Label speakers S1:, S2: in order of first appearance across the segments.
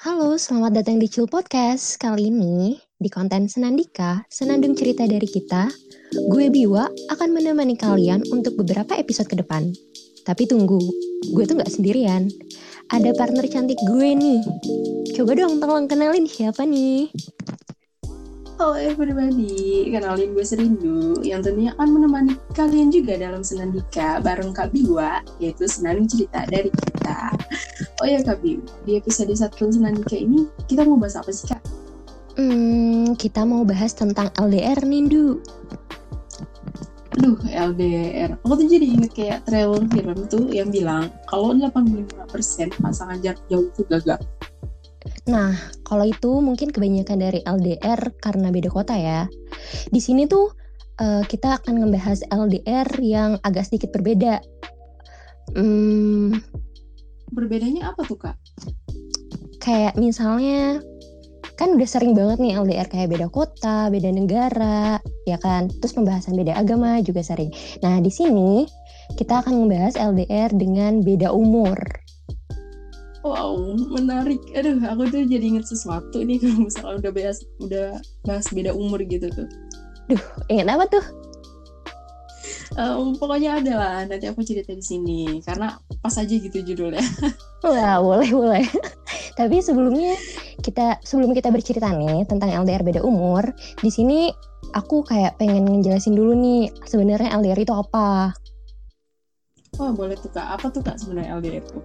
S1: Halo, selamat datang di Chill Podcast. Kali ini, di konten Senandika, senandung cerita dari kita, gue Biwa akan menemani kalian untuk beberapa episode ke depan. Tapi tunggu, gue tuh gak sendirian. Ada partner cantik gue nih. Coba dong tolong kenalin siapa nih.
S2: Halo everybody, kenalin gue Serindu yang tentunya akan menemani kalian juga dalam Senandika bareng Kak Biwa, yaitu senandung cerita dari kita. Oh ya Kak Biwa, di episode 1 Senandika ini kita mau bahas apa sih Kak?
S1: Hmm, kita mau bahas tentang LDR Nindu.
S2: Aduh, LDR. Aku tuh jadi inget kayak trailer film tuh yang bilang kalau 85% pasangan jarak jauh itu gagal.
S1: Nah, kalau itu mungkin kebanyakan dari LDR karena beda kota ya. Di sini tuh uh, kita akan membahas LDR yang agak sedikit berbeda.
S2: Hmm, Berbedanya apa tuh kak?
S1: Kayak misalnya kan udah sering banget nih LDR kayak beda kota, beda negara, ya kan. Terus pembahasan beda agama juga sering. Nah di sini kita akan membahas LDR dengan beda umur.
S2: Wow, menarik. Aduh, aku tuh jadi inget sesuatu nih kalau misalnya udah bahas udah bahas beda umur gitu tuh.
S1: Duh, inget apa tuh?
S2: Um, pokoknya ada lah, nanti aku cerita di sini karena pas aja gitu judulnya.
S1: Wah, boleh boleh. Tapi sebelumnya kita sebelum kita bercerita nih tentang LDR beda umur, di sini aku kayak pengen ngejelasin dulu nih sebenarnya LDR itu apa.
S2: Wah, boleh tuh Kak. Apa tuh Kak sebenarnya LDR itu?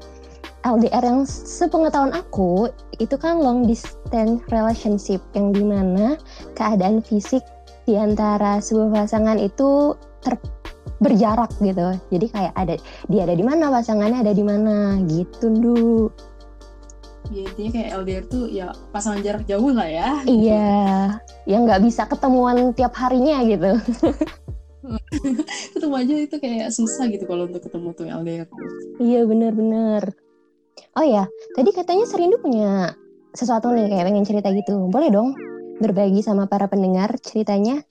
S1: LDR yang sepengetahuan aku itu kan long distance relationship yang di mana keadaan fisik di antara sebuah pasangan itu ter berjarak gitu. Jadi kayak ada dia ada di mana pasangannya ada di mana gitu dulu.
S2: Ya, intinya kayak LDR tuh ya pasangan jarak jauh lah ya.
S1: Iya, yang nggak bisa ketemuan tiap harinya gitu.
S2: ketemu aja itu kayak susah gitu kalau untuk ketemu tuh LDR.
S1: Iya bener-bener. Oh ya, tadi katanya Serindu punya sesuatu nih kayak pengen cerita gitu. Boleh dong berbagi sama para pendengar ceritanya?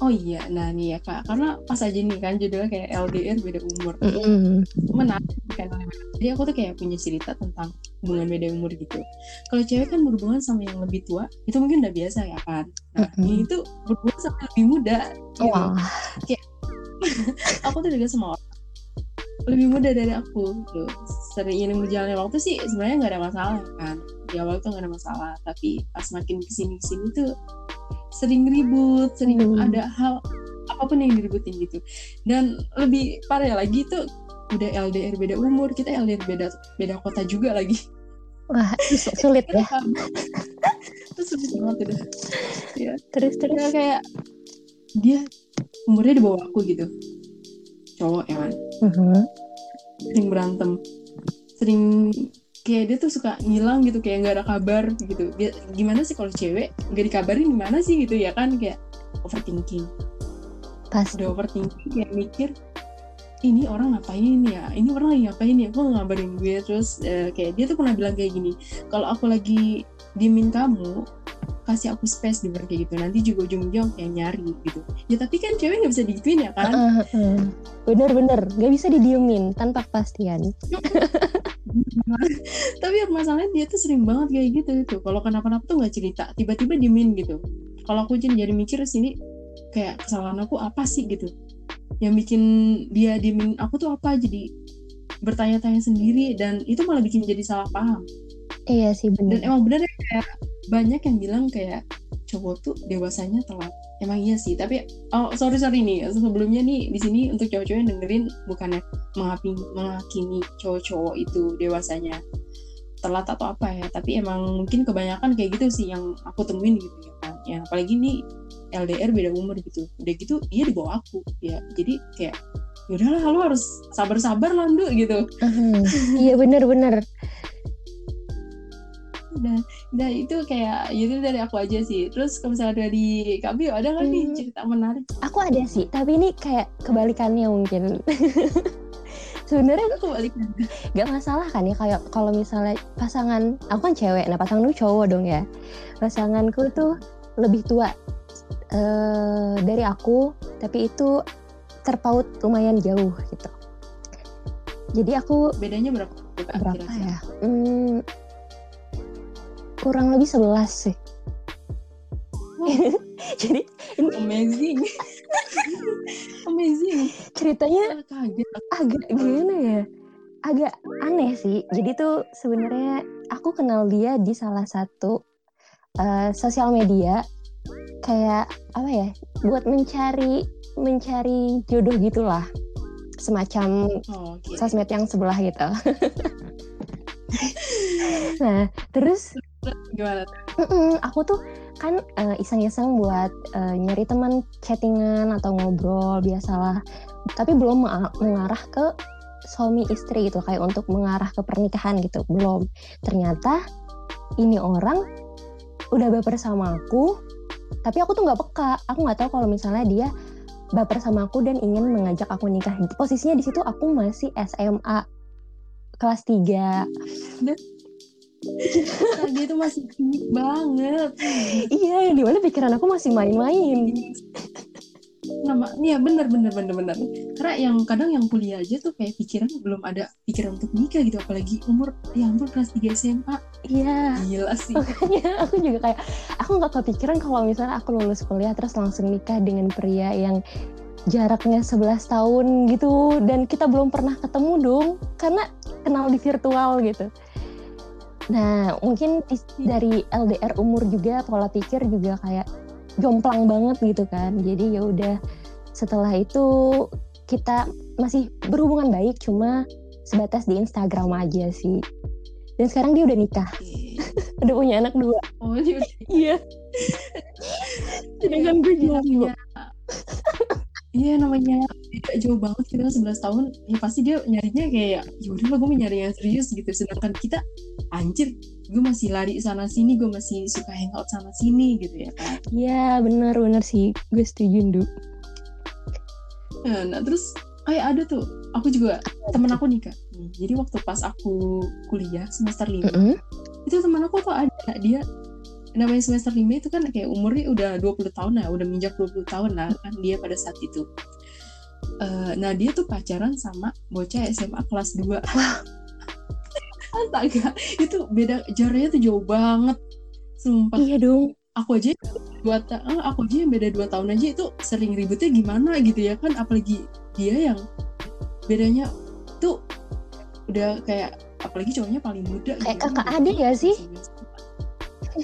S2: Oh iya, nah nih ya kak, karena pas aja nih kan judulnya kayak LDR beda umur.
S1: Mm -hmm.
S2: Menarik kan. Jadi aku tuh kayak punya cerita tentang hubungan beda umur gitu. Kalau cewek kan berhubungan sama yang lebih tua, itu mungkin udah biasa ya kan. Nah, mm -hmm. itu berhubungan sama yang lebih muda. Gitu.
S1: Wah.
S2: Kayak, aku tuh juga sama orang lebih muda dari aku gitu sering ini berjalannya waktu sih sebenarnya nggak ada masalah kan. Di awal tuh nggak ada masalah tapi pas makin ke sini ke sini tuh sering ribut sering hmm. ada hal apa pun yang diributin gitu. Dan lebih parah lagi tuh udah LDR beda umur kita LDR beda beda kota juga lagi.
S1: Wah sulit ya.
S2: itu sulit banget udah.
S1: Ya terus terus.
S2: Kayak dia umurnya di bawah aku gitu. Cowok ya kan. Uh-huh. sering berantem sering kayak dia tuh suka ngilang gitu kayak nggak ada kabar gitu. Dia, gimana sih kalau cewek nggak dikabarin gimana sih gitu ya kan kayak overthinking.
S1: Pas
S2: udah overthinking kayak mikir ini orang ngapain ya? Ini orang lagi ngapain ya? Kok ngabarin gue? Terus uh, kayak dia tuh pernah bilang kayak gini kalau aku lagi diemin kamu kasih aku space di kayak gitu. Nanti juga ujung-ujung kayak nyari gitu. Ya tapi kan cewek nggak bisa digituin ya kan?
S1: Bener-bener nggak bisa didiemin tanpa kepastian
S2: tapi masalahnya dia tuh sering banget kayak gitu itu kalau kenapa-napa tuh nggak cerita tiba-tiba diemin gitu. Kalau aku jadi mikir sini kayak kesalahan aku apa sih gitu. Yang bikin dia diemin aku tuh apa jadi bertanya-tanya sendiri dan itu malah bikin jadi salah paham.
S1: Iya sih benar
S2: dan emang bener ya kayak banyak yang bilang kayak cowok tuh dewasanya telat emang iya sih tapi oh sorry sorry nih. Sebelumnya nih di sini untuk cowok-cowok yang dengerin bukannya menghakimi, menghakimi cowok-cowok itu dewasanya telat atau apa ya. Tapi emang mungkin kebanyakan kayak gitu sih yang aku temuin gitu ya kan ya apalagi nih LDR beda umur gitu. Udah gitu dia di bawah aku. Ya jadi kayak yaudahlah lo harus sabar-sabar lah gitu.
S1: -huh. iya bener-bener
S2: dan dan itu kayak itu dari aku aja sih. Terus kalau misalnya dari kami ada kan hmm. nih cerita menarik?
S1: Aku ada sih tapi ini kayak kebalikannya mungkin. Sebenarnya
S2: aku kebalikan.
S1: gak masalah kan ya kayak kalau misalnya pasangan aku kan cewek nah pasangan lu cowok dong ya. Pasanganku tuh lebih tua uh, dari aku tapi itu terpaut lumayan jauh gitu. Jadi aku
S2: bedanya berapa?
S1: Berapa ya? hmm, kurang lebih 11 sih. Jadi ini
S2: amazing amazing
S1: ceritanya
S2: kaget
S1: agak gimana ya? Agak aneh sih. Jadi tuh sebenarnya aku kenal dia di salah satu uh, sosial media kayak apa ya? Buat mencari mencari jodoh gitulah. Semacam
S2: oh, okay.
S1: sosmed yang sebelah gitu. nah, terus
S2: gimana?
S1: aku tuh kan uh, iseng-iseng buat uh, nyari teman chattingan atau ngobrol biasalah. Tapi belum mengarah ke suami istri gitu kayak untuk mengarah ke pernikahan gitu. Belum. Ternyata ini orang udah baper sama aku tapi aku tuh nggak peka. Aku nggak tahu kalau misalnya dia baper sama aku dan ingin mengajak aku nikah. Posisinya di situ aku masih SMA kelas 3
S2: nah, dia tuh masih cilik banget.
S1: Iya di mana pikiran aku masih main-main.
S2: Nama ya bener bener bener bener. Karena yang kadang yang kuliah aja tuh kayak pikiran belum ada pikiran untuk nikah gitu apalagi umur ya ampun kelas 3 SMA
S1: iya.
S2: Gila sih.
S1: Makanya aku juga kayak aku nggak kepikiran kalau misalnya aku lulus kuliah terus langsung nikah dengan pria yang jaraknya 11 tahun gitu dan kita belum pernah ketemu dong karena kenal di virtual gitu Nah, mungkin dari LDR umur juga pola pikir juga kayak jomplang banget gitu kan. Jadi ya udah setelah itu kita masih berhubungan baik cuma sebatas di Instagram aja sih. Dan sekarang dia udah nikah. udah punya anak dua.
S2: Oh.
S1: Iya. Sedangkan gue jomblo.
S2: Iya namanya tidak jauh banget kita 11 tahun ya pasti dia nyarinya kayak ya udah lah gue nyari yang serius gitu. Sedangkan kita anjir gue masih lari sana sini gue masih suka hangout sana sini gitu ya kan.
S1: Iya bener bener sih. Gue setuju Ndu.
S2: Nah, nah terus ayah ada tuh aku juga temen aku nikah hmm, jadi waktu pas aku kuliah semester lima mm -hmm. itu teman aku tuh ada dia namanya semester 5 itu kan kayak umurnya udah 20 tahun lah, udah minjak 20 tahun lah kan dia pada saat itu. Uh, nah dia tuh pacaran sama bocah SMA kelas 2 Astaga, itu beda jaraknya tuh jauh banget. Sumpah.
S1: Iya dong.
S2: Aku aja dua tahun, aku aja yang beda dua tahun aja itu sering ributnya gimana gitu ya kan, apalagi dia yang bedanya tuh udah kayak apalagi cowoknya paling muda.
S1: Kayak gitu. kakak adik ya sih?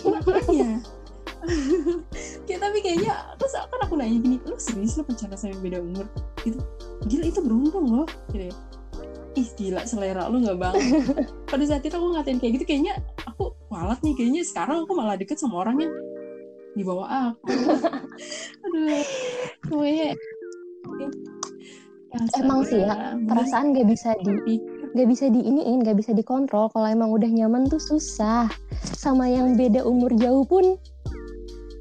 S2: Makanya kayak tapi kayaknya terus kan aku nanya gini lu serius lu pacaran sama beda umur? Gitu. Gila itu beruntung loh. Gitu ya. Ih gila selera lu nggak banget. Pada saat itu aku ngatain kayak gitu kayaknya aku walat nih kayaknya sekarang aku malah deket sama orang yang di bawah aku. Aduh. Semuanya
S1: emang sih ya perasaan gak bisa di gak bisa diiniin gak bisa dikontrol. Kalau emang udah nyaman tuh susah. Sama yang beda umur jauh pun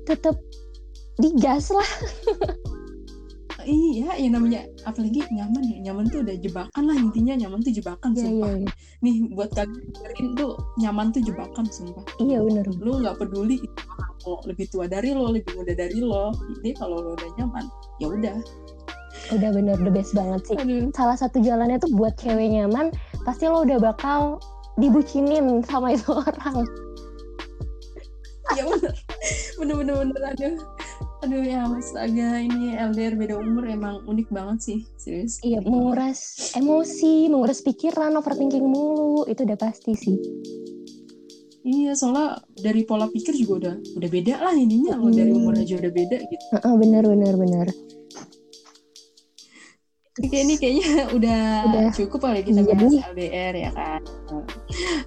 S1: tetap digas lah.
S2: Iya ya namanya apalagi nyaman ya. Nyaman tuh udah jebakan lah intinya. Nyaman tuh jebakan yeah, sumpah. yeah, yeah. nih buat kalian tuh nyaman tuh jebakan sumpah.
S1: Iya bener.
S2: Lu nggak peduli kalau lebih tua dari lo lebih muda dari lo. Jadi kalau lo udah nyaman ya udah
S1: udah bener the best banget sih Aduh. salah satu jalannya tuh buat cewek nyaman pasti lo udah bakal dibucinin sama itu orang
S2: ya bener bener bener bener aduh aduh ya mas agak ini LDR beda umur emang unik banget sih serius
S1: iya menguras emosi menguras pikiran overthinking mulu itu udah pasti sih
S2: Iya, soalnya dari pola pikir juga udah udah beda lah ininya. Hmm. dari umur aja udah beda gitu.
S1: Uh, bener bener bener.
S2: Oke, ini kayaknya udah, udah. cukup kali kita iya. bahas LDR ya kan.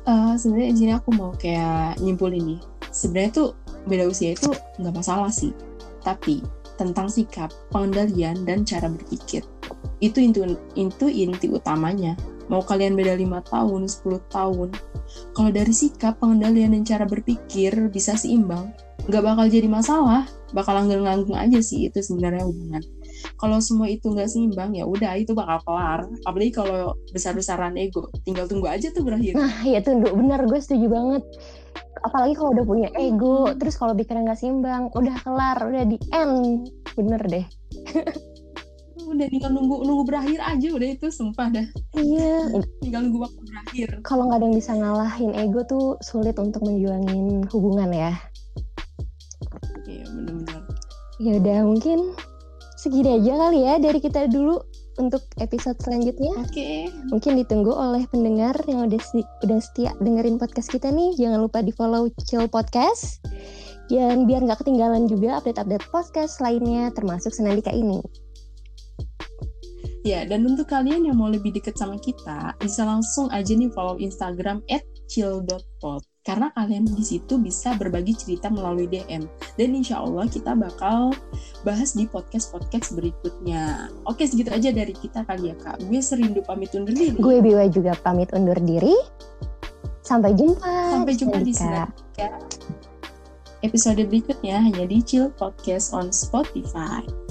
S2: Uh, sebenarnya di sini aku mau kayak nyimpul ini. Sebenarnya tuh beda usia itu nggak masalah sih, tapi tentang sikap, pengendalian dan cara berpikir itu inti itu inti utamanya. Mau kalian beda lima tahun, 10 tahun, kalau dari sikap, pengendalian dan cara berpikir bisa seimbang, nggak bakal jadi masalah, bakal langgeng-langgeng aja sih itu sebenarnya hubungan kalau semua itu nggak seimbang ya udah itu bakal kelar. Apalagi kalau besar-besaran ego tinggal tunggu aja tuh berakhir.
S1: Nah ya tunduk. Benar gue setuju banget. Apalagi kalau udah punya ego hmm. terus kalau pikiran nggak seimbang udah kelar udah di end. Bener deh.
S2: Udah tinggal nunggu nunggu berakhir aja. Udah itu sumpah dah.
S1: Iya.
S2: Tinggal nunggu waktu berakhir.
S1: Kalau nggak ada yang bisa ngalahin ego tuh sulit untuk menjuangin hubungan ya.
S2: Iya benar-benar.
S1: Ya udah mungkin segini aja kali ya dari kita dulu untuk episode selanjutnya.
S2: oke okay.
S1: Mungkin ditunggu oleh pendengar yang udah udah setia dengerin podcast kita nih. Jangan lupa di follow Chill Podcast. Dan biar nggak ketinggalan juga update-update podcast lainnya termasuk Senandika ini.
S2: Ya, dan untuk kalian yang mau lebih deket sama kita, bisa langsung aja nih follow Instagram at chill.pod karena kalian di situ bisa berbagi cerita melalui DM dan insya Allah kita bakal bahas di podcast podcast berikutnya. Oke segitu aja dari kita kali ya kak. Gue serindu pamit undur diri.
S1: Gue Biwa juga pamit undur diri. Sampai jumpa.
S2: Sampai jumpa di Senandika. Episode berikutnya hanya di Chill Podcast on Spotify.